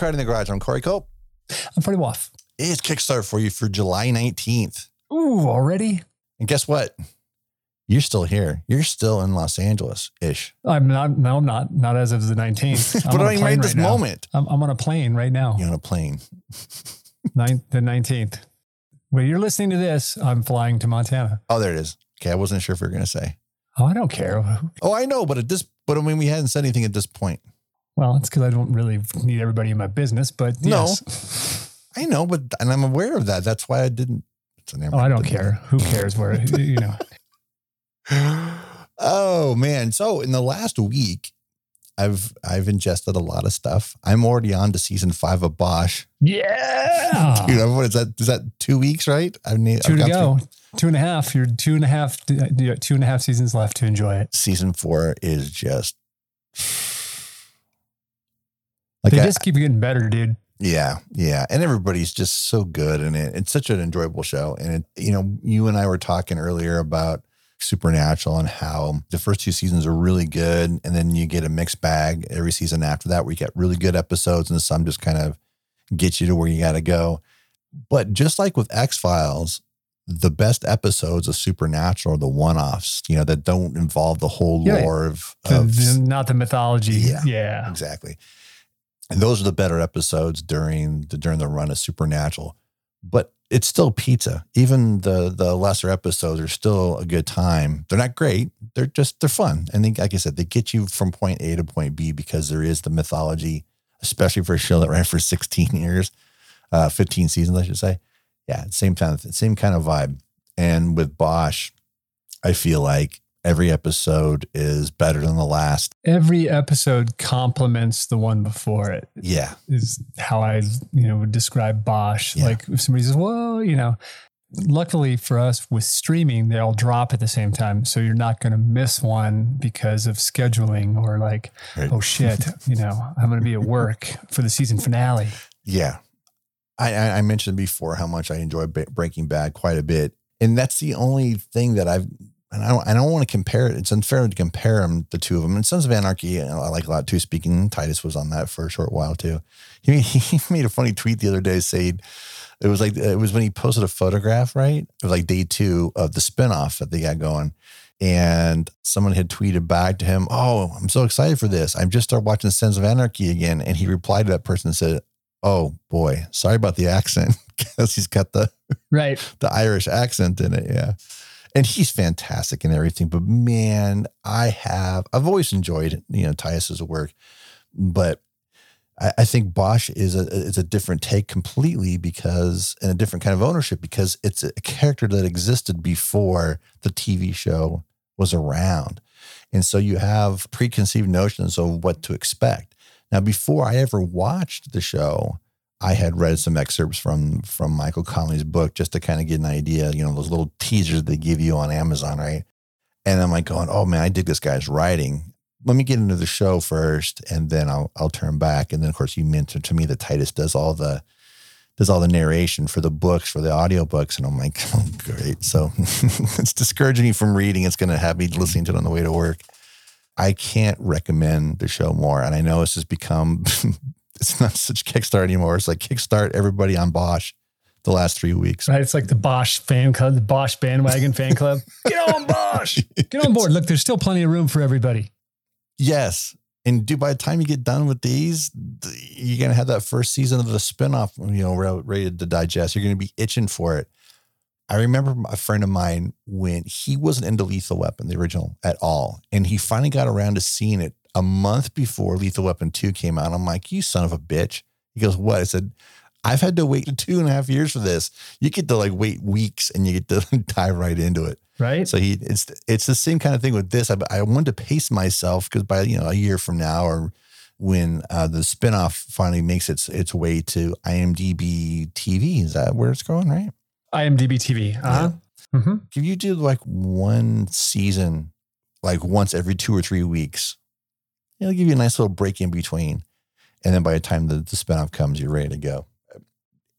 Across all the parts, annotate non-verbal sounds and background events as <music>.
Card in the Garage. I'm Corey Culp. I'm Freddie Waff. It's Kickstarter for you for July 19th. Ooh, already? And guess what? You're still here. You're still in Los Angeles ish. I'm not. No, I'm not. Not as of the 19th. <laughs> but I mean, right this now. moment. I'm, I'm, on a plane right now. You're on a plane. <laughs> Ninth, the 19th. When you're listening to this, I'm flying to Montana. Oh, there it is. Okay, I wasn't sure if you were going to say. Oh, I don't care. Oh, I know, but at this, but I mean, we hadn't said anything at this point. Well, it's because I don't really need everybody in my business, but yes. <laughs> I know, but and I'm aware of that. That's why I didn't. oh, I don't care. Who cares where you know? <laughs> oh man! So in the last week, I've I've ingested a lot of stuff. I'm already on to season five of Bosch. Yeah, <laughs> dude. What is that? Is that two weeks? Right? I need 2 I've to go. Three. Two and a half. You're two and a half. Two and a half seasons left to enjoy it. Season four is just. Like they I, just keep getting better, dude. Yeah, yeah, and everybody's just so good in it. It's such an enjoyable show, and it, you know, you and I were talking earlier about Supernatural and how the first two seasons are really good, and then you get a mixed bag every season after that, where you get really good episodes, and some just kind of get you to where you got to go. But just like with X Files, the best episodes of Supernatural are the one-offs, you know, that don't involve the whole yeah, lore of, of the, not the mythology. Yeah, yeah, exactly. And those are the better episodes during the during the run of Supernatural. But it's still pizza. Even the the lesser episodes are still a good time. They're not great. They're just they're fun. And they, like I said, they get you from point A to point B because there is the mythology, especially for a show that ran for <laughs> 16 years, uh, 15 seasons, I should say. Yeah, same time, same kind of vibe. And with Bosch, I feel like every episode is better than the last. Every episode complements the one before it. Yeah. Is how I, you know, would describe Bosch. Yeah. Like if somebody says, well, you know, luckily for us with streaming, they all drop at the same time. So you're not going to miss one because of scheduling or like, right. oh shit, <laughs> you know, I'm going to be at work for the season finale. Yeah. I, I mentioned before how much I enjoy Breaking Bad quite a bit. And that's the only thing that I've and I don't, I don't want to compare it. It's unfair to compare them, the two of them. And Sons of Anarchy, I like a lot too. Speaking, Titus was on that for a short while too. <laughs> He, he made a funny tweet the other day saying it was like, it was when he posted a photograph, right? It was like day two of the spinoff that they got going. And someone had tweeted back to him, Oh, I'm so excited for this. I've just started watching Sons of Anarchy again. And he replied to that person and said, Oh boy, sorry about the accent <laughs> because he's got the right <laughs> the Irish accent in it. Yeah and he's fantastic and everything. But man, I have I've always enjoyed you know Titus's work, but I, I think Bosch is a is a different take completely because and a different kind of ownership because it's a character that existed before the TV show was around, and so you have preconceived notions of what to expect. Now, before I ever watched the show, I had read some excerpts from from Michael Connelly's book just to kind of get an idea, you know, those little teasers they give you on Amazon, right? And I'm like going, oh man, I dig this guy's writing. Let me get into the show first, and then I'll I'll turn back. And then of course you mentioned to me that Titus does all the does all the narration for the books for the audiobooks and i'm like <laughs> oh great so <laughs> it's discouraging me from reading it's going to have me listening to it on the way to work i can't recommend the show more and i know this has become <laughs> it's not such Kickstart anymore. It's like Kickstart everybody on Bosch the last three weeks. Right. It's like the Bosch fan club, the Bosch bandwagon fan club. <laughs> Get on Bosch. Get on board. Look, there's still plenty of room for everybody. Yes. And do by the time you get done with these, you're going to have that first season of the spinoff, you know, ready to digest. You're going to be itching for it. I remember a friend of mine when he wasn't into Lethal Weapon, the original, at all. And he finally got around to seeing it a month before Lethal Weapon 2 came out. I'm like, you son of a bitch. He goes, what? I said, I've had to wait two and a half years for this. You get to like wait weeks and you get to <laughs> dive right into it. Right. So he, it's, it's the same kind of thing with this. I, I wanted to pace myself because by, you know, a year from now or when uh, the spinoff finally makes its, its way to IMDb TV, is that where it's going? Right. IMDb TV. Uh-huh. Yeah. Mm-hmm. If you do like one season, like once every two or three weeks, it'll give you a nice little break in between. And then by the time the, the spinoff comes, you're ready to go.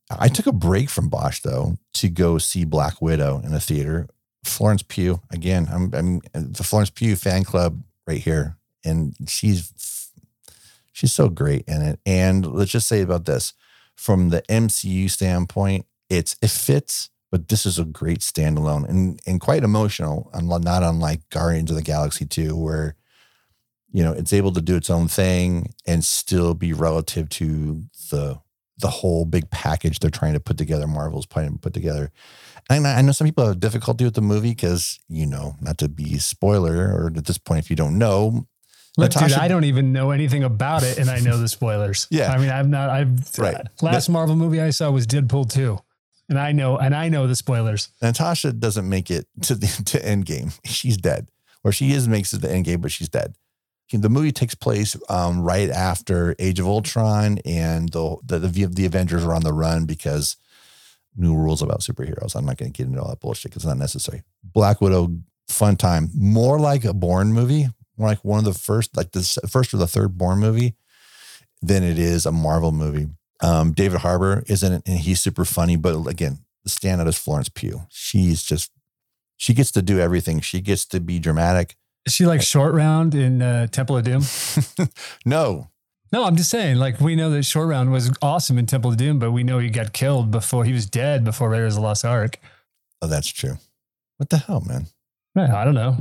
I took a break from Bosch though to go see Black Widow in a theater. Florence Pugh, again, I'm, I'm the Florence Pugh fan club right here. And she's She's so great in it. And let's just say about this from the MCU standpoint, it's it fits, but this is a great standalone and and quite emotional, not unlike Guardians of the Galaxy 2, where you know it's able to do its own thing and still be relative to the the whole big package they're trying to put together. Marvel's trying to put together. And I know some people have difficulty with the movie because you know, not to be spoiler, or at this point, if you don't know, Look, Natasha, dude, I don't even know anything about it, and I know the spoilers. <laughs> yeah, I mean, I'm not. I've right. Uh, last but, Marvel movie I saw was Deadpool two, and I know, and I know the spoilers. Natasha doesn't make it to the <laughs> to Endgame. She's dead, or she is makes it to Endgame, but she's dead. The movie takes place um, right after Age of Ultron, and the, the the the Avengers are on the run because new rules about superheroes. I'm not going to get into all that bullshit because it's not necessary. Black Widow, fun time, more like a Bourne movie, more like one of the first, like the first or the third Bourne movie, than it is a Marvel movie. Um, David Harbour is in it, and he's super funny. But again, the standout is Florence Pugh. She's just she gets to do everything. She gets to be dramatic. Is she like short round in uh, Temple of Doom? <laughs> no. No, I'm just saying, like, we know that short round was awesome in Temple of Doom, but we know he got killed before he was dead before Raiders of the Lost Ark. Oh, that's true. What the hell, man? I don't know.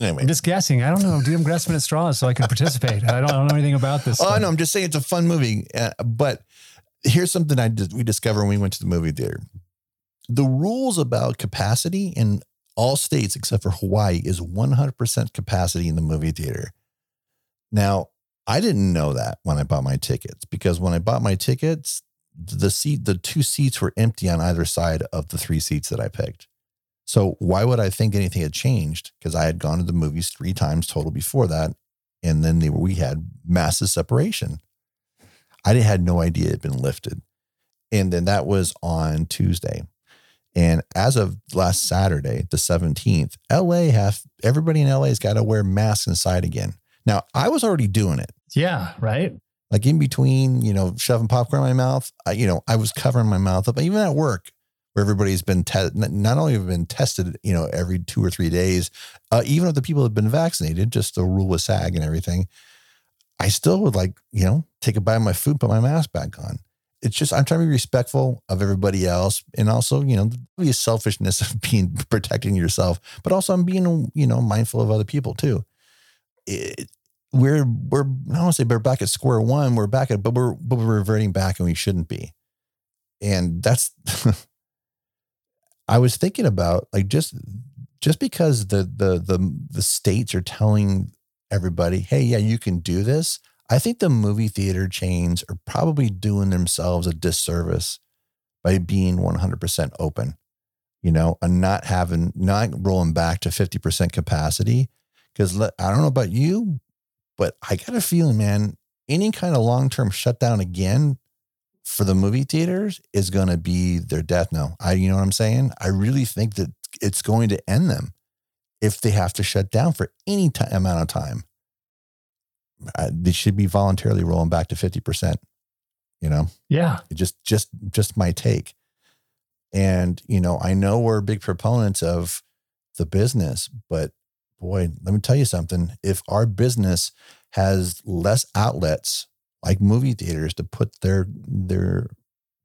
Anyway. I'm just guessing. I don't know. I'm grasping at straws so I can participate. I don't, I don't know anything about this. Oh, no, I'm just saying it's a fun movie. Uh, but here's something I did, we discovered when we went to the movie theater. The rules about capacity in all states except for Hawaii is 100% capacity in the movie theater. Now, I didn't know that when I bought my tickets because when I bought my tickets, the seat, the two seats were empty on either side of the three seats that I picked. So why would I think anything had changed? Because I had gone to the movies three times total before that. And then they, we had massive separation. I had no idea it had been lifted. And then that was on Tuesday. And as of last Saturday, the 17th, LA have everybody in LA has got to wear masks inside again. Now, I was already doing it. Yeah, right. Like in between, you know, shoving popcorn in my mouth, I, you know, I was covering my mouth up. Even at work, where everybody's been te- not only have been tested, you know, every two or three days, uh, even if the people have been vaccinated, just the rule with SAG and everything, I still would like, you know, take a bite of my food, put my mask back on. It's just I'm trying to be respectful of everybody else, and also, you know, the selfishness of <laughs> being protecting yourself, but also I'm being, you know, mindful of other people too. It, we're we're I don't want to say we're back at square one. We're back at, but we're but we're reverting back, and we shouldn't be. And that's <laughs> I was thinking about like just just because the the the the states are telling everybody, "Hey, yeah, you can do this." I think the movie theater chains are probably doing themselves a disservice by being 100% open, you know, and not having not rolling back to 50% capacity cuz I don't know about you, but I got a feeling, man, any kind of long-term shutdown again for the movie theaters is going to be their death knell. I, you know what I'm saying? I really think that it's going to end them if they have to shut down for any t- amount of time. They should be voluntarily rolling back to 50%, you know? Yeah. It just, just, just my take. And, you know, I know we're big proponents of the business, but boy, let me tell you something. If our business has less outlets like movie theaters to put their their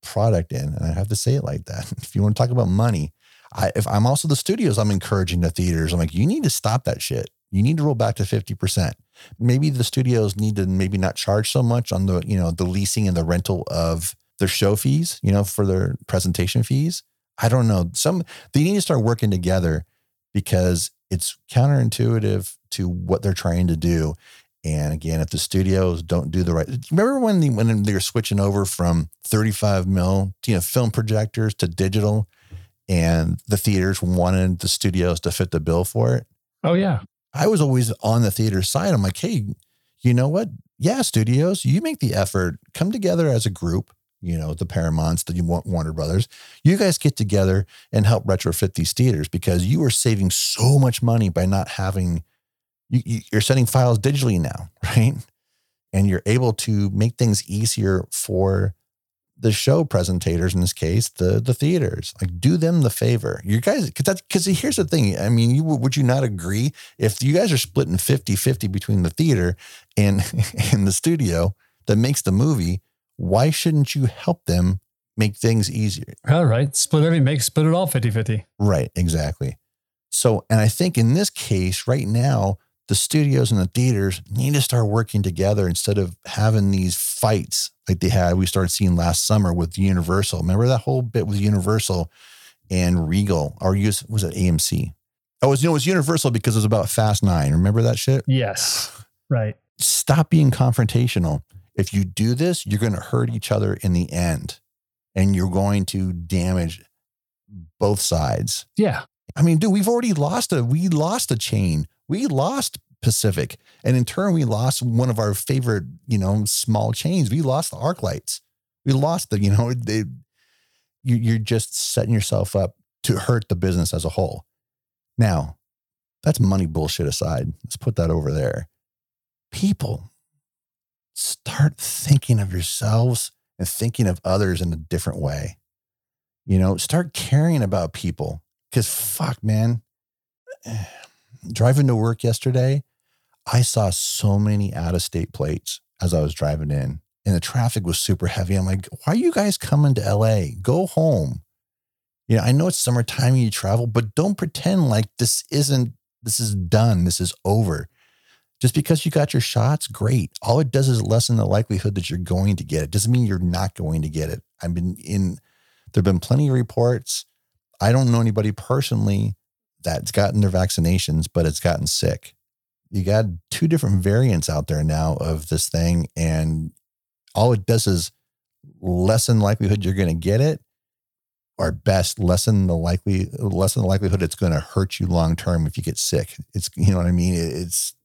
product in. And I have to say it like that. <laughs> If you want to talk about money, I, if I'm also the studios, I'm encouraging the theaters. I'm like, you need to stop that shit. You need to roll back to 50%. Maybe the studios need to maybe not charge so much on the, you know, the leasing and the rental of their show fees, you know, for their presentation fees. I don't know. Some they need to start working together because it's counterintuitive to what they're trying to do. And again, if the studios don't do the right, remember when when they were switching over from 35 mil, you know, film projectors to digital, and the theaters wanted the studios to fit the bill for it. Oh yeah, I was always on the theater side. I'm like, hey, you know what? Yeah, studios, you make the effort, come together as a group. You know, the Paramounts, the Warner Brothers, you guys get together and help retrofit these theaters because you are saving so much money by not having you, you're sending files digitally now, <laughs> right? And you're able to make things easier for the show presentators in this case the the theaters like do them the favor you guys because that's because here's the thing i mean you would you not agree if you guys are splitting 50 50 between the theater and <laughs> and the studio that makes the movie. Why shouldn't you help them make things easier? All right. Split every make split it all 50 50. Right, exactly. So, and I think in this case, right now, the studios and the theaters need to start working together instead of having these fights like they had. We started seeing last summer with Universal. Remember that whole bit with Universal and Regal, or was it AMC? Oh, it was, it was Universal because it was about Fast Nine. Remember that shit? Yes. Right. Stop being confrontational. If you do this, you're going to hurt each other in the end and you're going to damage both sides. Yeah. I mean, dude, we've already lost a we lost a chain. We lost Pacific. And in turn, we lost one of our favorite, you know, small chains. We lost the ArcLights. We lost the, you know, <laughs> they, you, you're just setting yourself up to hurt the business as a whole. Now, that's money bullshit aside. Let's put that over there. People, start thinking of yourselves and thinking of others in a different way. You know, start caring about people because fuck, man. Driving to work yesterday, I saw so many out of state plates as I was driving in, and the traffic was super heavy. I'm like, why are you guys coming to LA? Go home. You know, I know it's summertime and you travel, but don't pretend like this isn't, this is done. This is over. Just because you got your shots, great. All it does is lessen the likelihood that you're going to get it. Doesn't mean you're not going to get it. I've been in, there have been plenty of reports. I don't know anybody personally that's gotten their vaccinations, but it's gotten sick. You got two different variants out there now of this thing, and all it does is lessen likelihood you're going to get it, or best lessen the likely lessen the likelihood it's going to hurt you long term if you get sick. It's you know what I mean. It's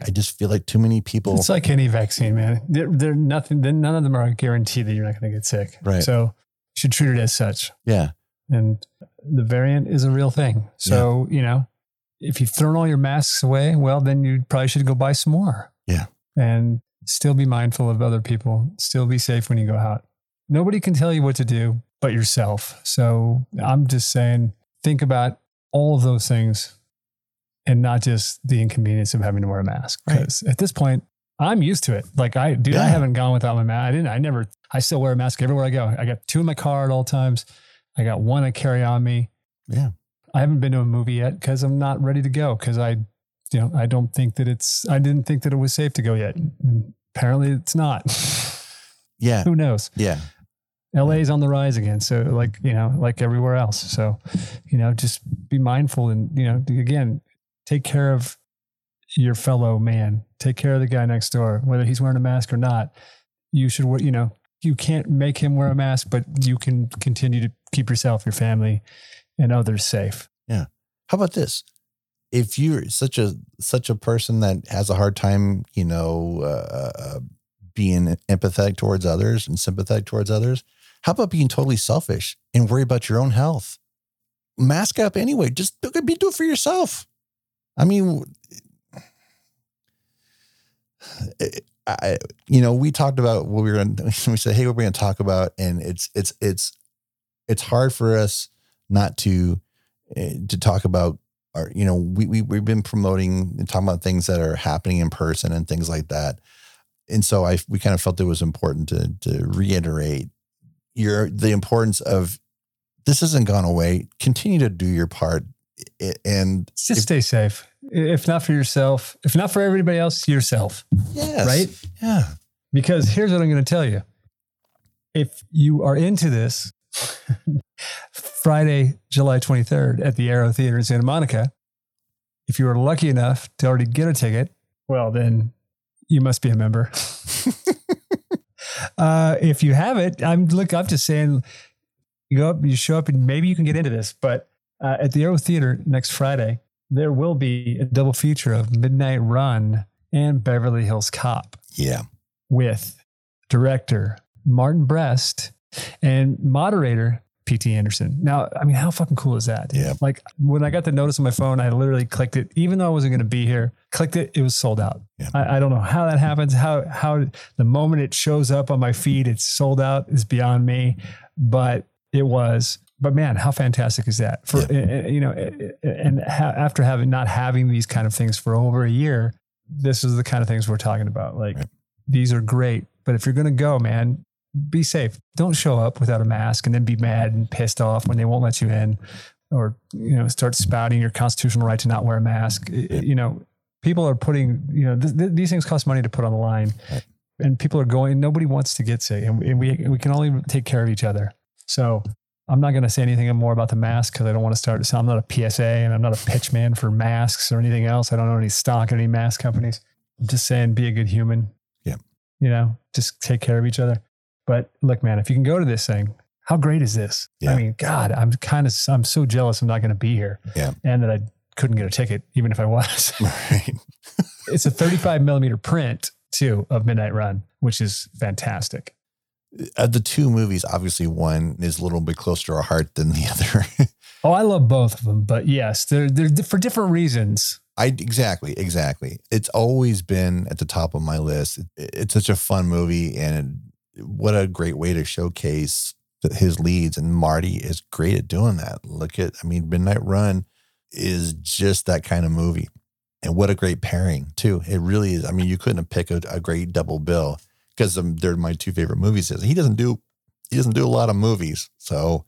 I just feel like too many people. It's like any vaccine, man. They're, they're nothing. None of them are guaranteed that you're not going to get sick. Right. So you should treat it as such. Yeah. And the variant is a real thing. So, yeah. you know, if you've thrown all your masks away, well, then you probably should go buy some more. Yeah. And still be mindful of other people. Still be safe when you go out. Nobody can tell you what to do but yourself. So I'm just saying, think about all of those things and not just the inconvenience of having to wear a mask. Because right. at this point, I'm used to it. Like I, dude, yeah. I haven't gone without my mask. I didn't. I never. I still wear a mask everywhere I go. I got two in my car at all times. I got one I carry on me. Yeah. I haven't been to a movie yet because I'm not ready to go because I, you know, I don't think that it's. I didn't think that it was safe to go yet. Apparently, it's not. <laughs> Yeah. Who knows? Yeah. LA is on the rise again. So like, you know, like everywhere else. So, you know, just be mindful and, you know, again, take care of your fellow man. Take care of the guy next door, whether he's wearing a mask or not. You should, you know, you can't make him wear a mask, but you can continue to keep yourself, your family, and others safe. Yeah. How about this? If you're such a such a person that has a hard time, you know, uh, uh, being empathetic towards others and sympathetic towards others, how about being totally selfish and worry about your own health? Mask up anyway. Just do it, for yourself. I mean, I, you know, we talked about what we were going <laughs> we said, Hey, what we're going to talk about. And it's, it's, it's, it's hard for us not to, eh, to talk about our, you know, we, we, we've been promoting and talking about things that are happening in person and things like that. And so I, we kind of felt it was important to, to reiterate your, the importance of this hasn't gone away. Continue to do your part and just if, stay safe. If not for yourself, if not for everybody else, yourself. Yes. Right? Yeah. Because here's what I'm going to tell you. If you are into this, <laughs> Friday, July 23rd at the Aero Theater in Santa Monica, if you are lucky enough to already get a ticket, well, then you must be a member. <laughs> uh, if you have it, I'm look, I'm just saying, you go up, you show up, and maybe you can get into this. But uh, at the Aero Theater next Friday, there will be a double feature of Midnight Run and Beverly Hills Cop. Yeah. With director Martin Brest and moderator P.T. Anderson. Now, I mean, how fucking cool is that? Yeah. Like when I got the notice on my phone, I literally clicked it, even though I wasn't going to be here, clicked it, it was sold out. Yeah. I, I, don't know how that happens. How, how the moment it shows up on my feed, it's sold out is beyond me, but it was but man, how fantastic is that? For yeah. Eh, eh, you know, eh, and after having not having these kind of things for over a year, this is the kind of things we're talking about. Like, right. these are great. But if you're going to go, man, be safe. Don't show up without a mask and then be mad and pissed off when they won't let you in or, you know, start spouting your constitutional right to not wear a mask. It- you know, people are putting, you know, th- th- these things cost money to put on the line and people are going, nobody wants to get sick and we, and we, we can only take care of each other. So I'm not going to say anything more about the mask because I don't want to start. So I'm not a PSA and I'm not a pitch man for masks or anything else. I don't know any stock in any mask companies. I'm just saying, be a good human. Yeah. You know, just take care of each other. But look, man, if you can go to this thing, how great is this? Yeah. I mean, God, I'm kind of, I'm so jealous I'm not going to be here. Yeah. And that I couldn't get a ticket, even if I was. <laughs> Right. <laughs> it's a 35 millimeter print too of Midnight Run, which is fantastic. Of the two movies, obviously one is a little bit closer to our heart than the <laughs> other. Oh, I love both of them, but yes, they're they're for different reasons. I exactly, exactly. It's always been at the top of my list. It, it's such a fun movie, and what a great way to showcase his leads. And Marty is great at doing that. Look at, I mean, Midnight Run is just that kind of movie, and what a great pairing too. It really is. I mean, you couldn't picked a, a great double bill because um, they're my two favorite movies. He doesn't do, he doesn't do a lot of movies, so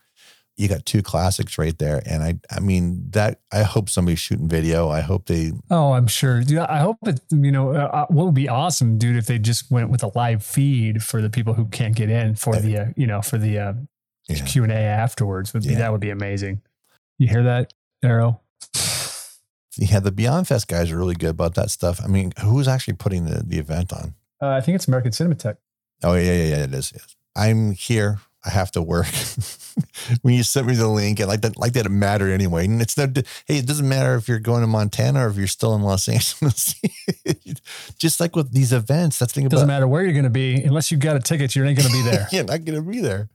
you got two classics right there. And I, I mean, that I hope somebody's shooting video. I hope they Oh, I'm sure. Dude, I hope it. You know, uh, what would be awesome, dude, if they just went with a live feed for the people who can't get in for the, uh, you know, for the uh, Yeah. Q and A afterwards. Would be Yeah. that would be amazing. You hear that, Aero? Yeah, the Beyond Fest guys are really good about that stuff. I mean, who's actually putting the, the event on? Uh, I think it's American Cinematheque. Oh, yeah, yeah, yeah, it is. Yes. I'm here. I have to work. <laughs> when you sent me the link, and like that, like that, it mattered anyway. And it's no, hey, it doesn't matter if you're going to Montana or if you're still in Los <laughs> Angeles. Just like with these events, that's the thing It doesn't about matter where you're going to be, unless you've got a ticket, you ain't going to be there. <laughs> you're not going to be there.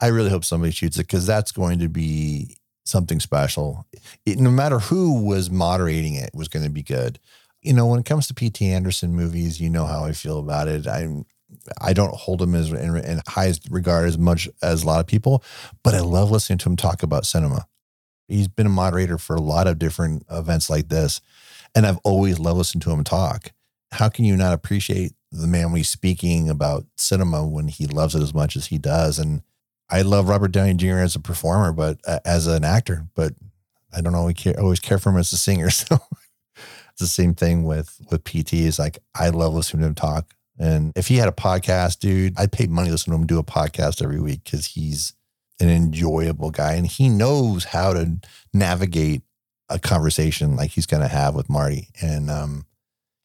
I really hope somebody shoots it because that's going to be something special. It, no matter who was moderating it, was going to be good. You know, when it comes to P.T. Anderson movies, you know how I feel about it. I'm, I don't hold him as in, in highest regard as much as a lot of people, but I love listening to him talk about cinema. He's been a moderator for a lot of different events like this, and I've always loved listening to him talk. How can you not appreciate the man he's speaking about cinema when he loves it as much as he does? And I love Robert Downey Jr. as a performer, but uh, as an actor, but I don't always care, always care for him as a singer. <laughs> So it's the same thing with with PT. Is like I love listening to him talk. And if he had a podcast, dude, I'd pay money to listen to him do a podcast every week because he's an enjoyable guy and he knows how to navigate a conversation like he's going to have with Marty. And um,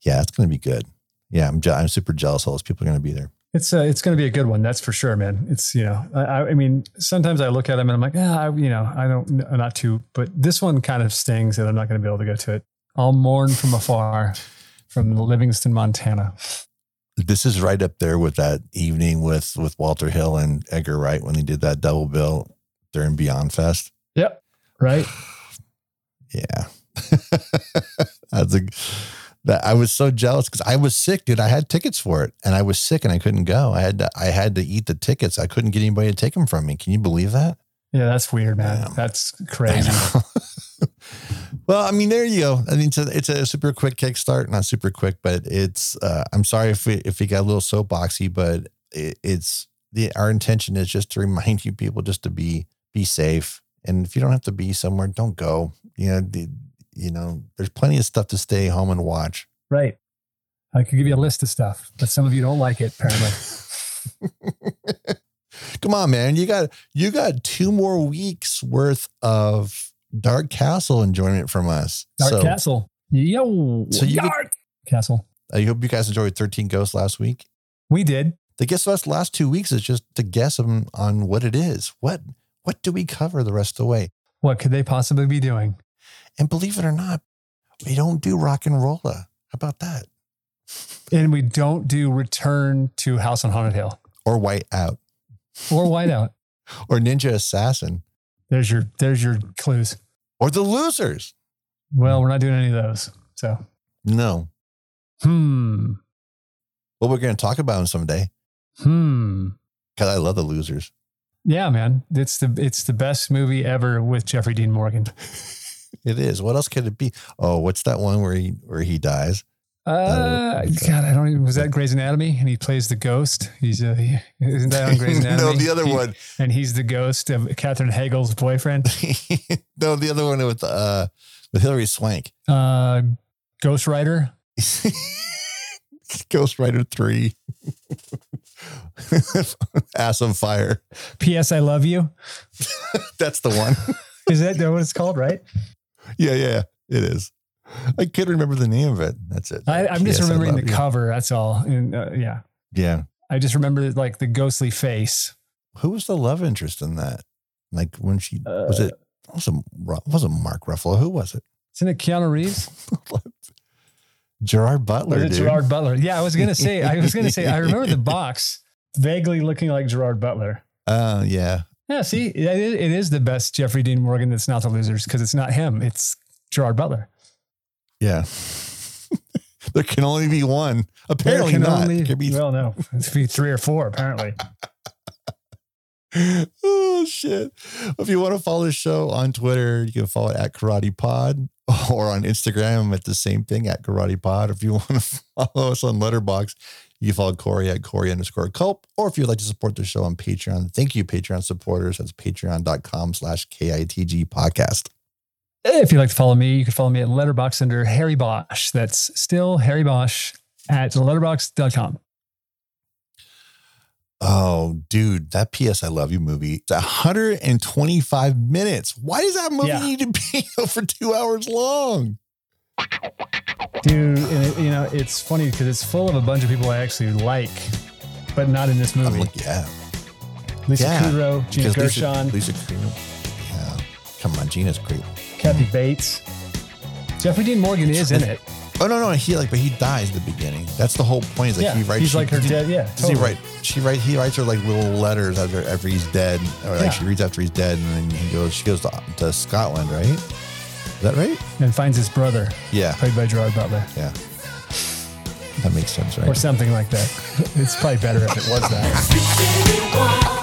yeah, it's going to be good. Yeah, I'm je- I'm super jealous. All those people are going to be there. It's uh, it's going to be a good one, that's for sure, man. It's you know, I, I- mean, sometimes I look at them and I'm like, ah, I, you know, I don't, I'm not too, but this one kind of stings that I'm not going to be able to go to it. I'll mourn from afar, from Livingston, Montana. This is right up there with that evening with with Walter Hill and Edgar Wright when they did that double bill during Beyond Fest. Yep. Right. <sighs> Yeah. <laughs> That's a that I was so jealous because I was sick, dude. I had tickets for it and I was sick and I couldn't go. I had to I had to eat the tickets. I couldn't get anybody to take them from me. Can you believe that? Yeah, that's weird, man. Yeah. That's <laughs> crazy. <laughs> well, I mean, there you go. I mean, it's a, it's a super quick kickstart, not super quick, but it's. Uh, I'm sorry if we if we got a little soapboxy, but it, it's the our intention is just to remind you people just to be be safe, and if you don't have to be somewhere, don't go. You know, the, you know, there's plenty of stuff to stay home and watch. Right. I could give you a list of stuff, but some of you don't like it, apparently. <laughs> Come on, man. You got you got two more weeks worth of Dark Castle enjoyment from us. Dark so Castle. Yo. So you Dark Castle. I hope you guys enjoyed 13 Ghosts last week. We did. The guess of us last two weeks is just to guess them on what it is. What what do we cover the rest of the way? What could they possibly be doing? And believe it or not, we don't do RocknRolla. How about that? And we don't do Return to House on Haunted Hill Or Whiteout. or Whiteout. <laughs> Or Ninja Assassin. There's your there's your clues. Or The Losers. Well, we're not doing any of those. So, No. hmm, But we're going to talk about them someday. hmm. Because I love The Losers. Yeah, man, it's the it's the best movie ever with Jeffrey Dean Morgan. <laughs> It is. What else could it be? Oh, what's that one where he where he dies? Uh, God, I don't even. Was that Grey's Anatomy? And he plays the ghost. He's uh, he- isn't that on <laughs> Grey's Anatomy? no, the other He- one. and he's the ghost of Katherine Heigl's boyfriend. <laughs> no, the other one with uh with Hilary Swank. Uh, Ghost Rider. <laughs> Ghost Rider 3. Ass on fire. P.S. I love you. That's the one. Is that what it's called? Right. yeah, yeah, it is. I can't remember the name of it. That's it. I, I'm just remembering the you. cover. That's all. And uh, yeah, Yeah. I just remember like the ghostly face. Who was the love interest in that? Like when she was it wasn't wasn't Mark Ruffalo. Who was it? Isn't it Keanu Reeves? <laughs> Gerard Butler. Or is it dude. Gerard Butler? Yeah, I was gonna say. I was gonna say. I remember the <laughs> box vaguely looking like Gerard Butler. Oh yeah. Yeah, see, it is the best Jeffrey Dean Morgan that's not the losers because it's not him. It's Gerard Butler. Yeah. <laughs> there can only be one. Apparently There can not. only- There could be well, no, it's be three or four apparently. <laughs> oh shit. If you want to follow the show on Twitter, you can follow it at Karate Pod <laughs> or on Instagram at the same thing at Karate Pod. If you want to follow us on Letterboxd, you can follow Corey at Corey underscore Culp. Or if you'd like to support the show on Patreon, thank you, Patreon supporters. That's patreon.com slash KITG podcast. If you'd like to follow me, you can follow me at Letterboxd under Harry Bosch. That's still Harry Bosch at letterboxd.com. Oh, dude, that PS I Love You movie, it's 125 minutes. Why does that movie Yeah. need to be <laughs> over two hours long? Dude, and it, you know, it's funny because it's full of a bunch of people I actually like, but not in this movie. like, yeah. Lisa yeah, Kudrow, Gina because Lisa- Gershon, Lisa, Kudrow. Yeah. Come on, Gina's great. Kathy Bates. Jeffrey Dean Morgan is in it. Oh no, no, he like, but he dies at the beginning. That's the whole point. Is like yeah, he writes. he's like her dead. Yeah, Does he totally. write? She write. He writes her like little letters after after he's dead, or like Yeah. she reads after he's dead, and then he goes. She goes to, to Scotland, right? Is that right? and finds his brother, Yeah, played by Gerard Butler, yeah. That makes sense, right? or something like that. <laughs> It's probably better if it was that. Everything you want.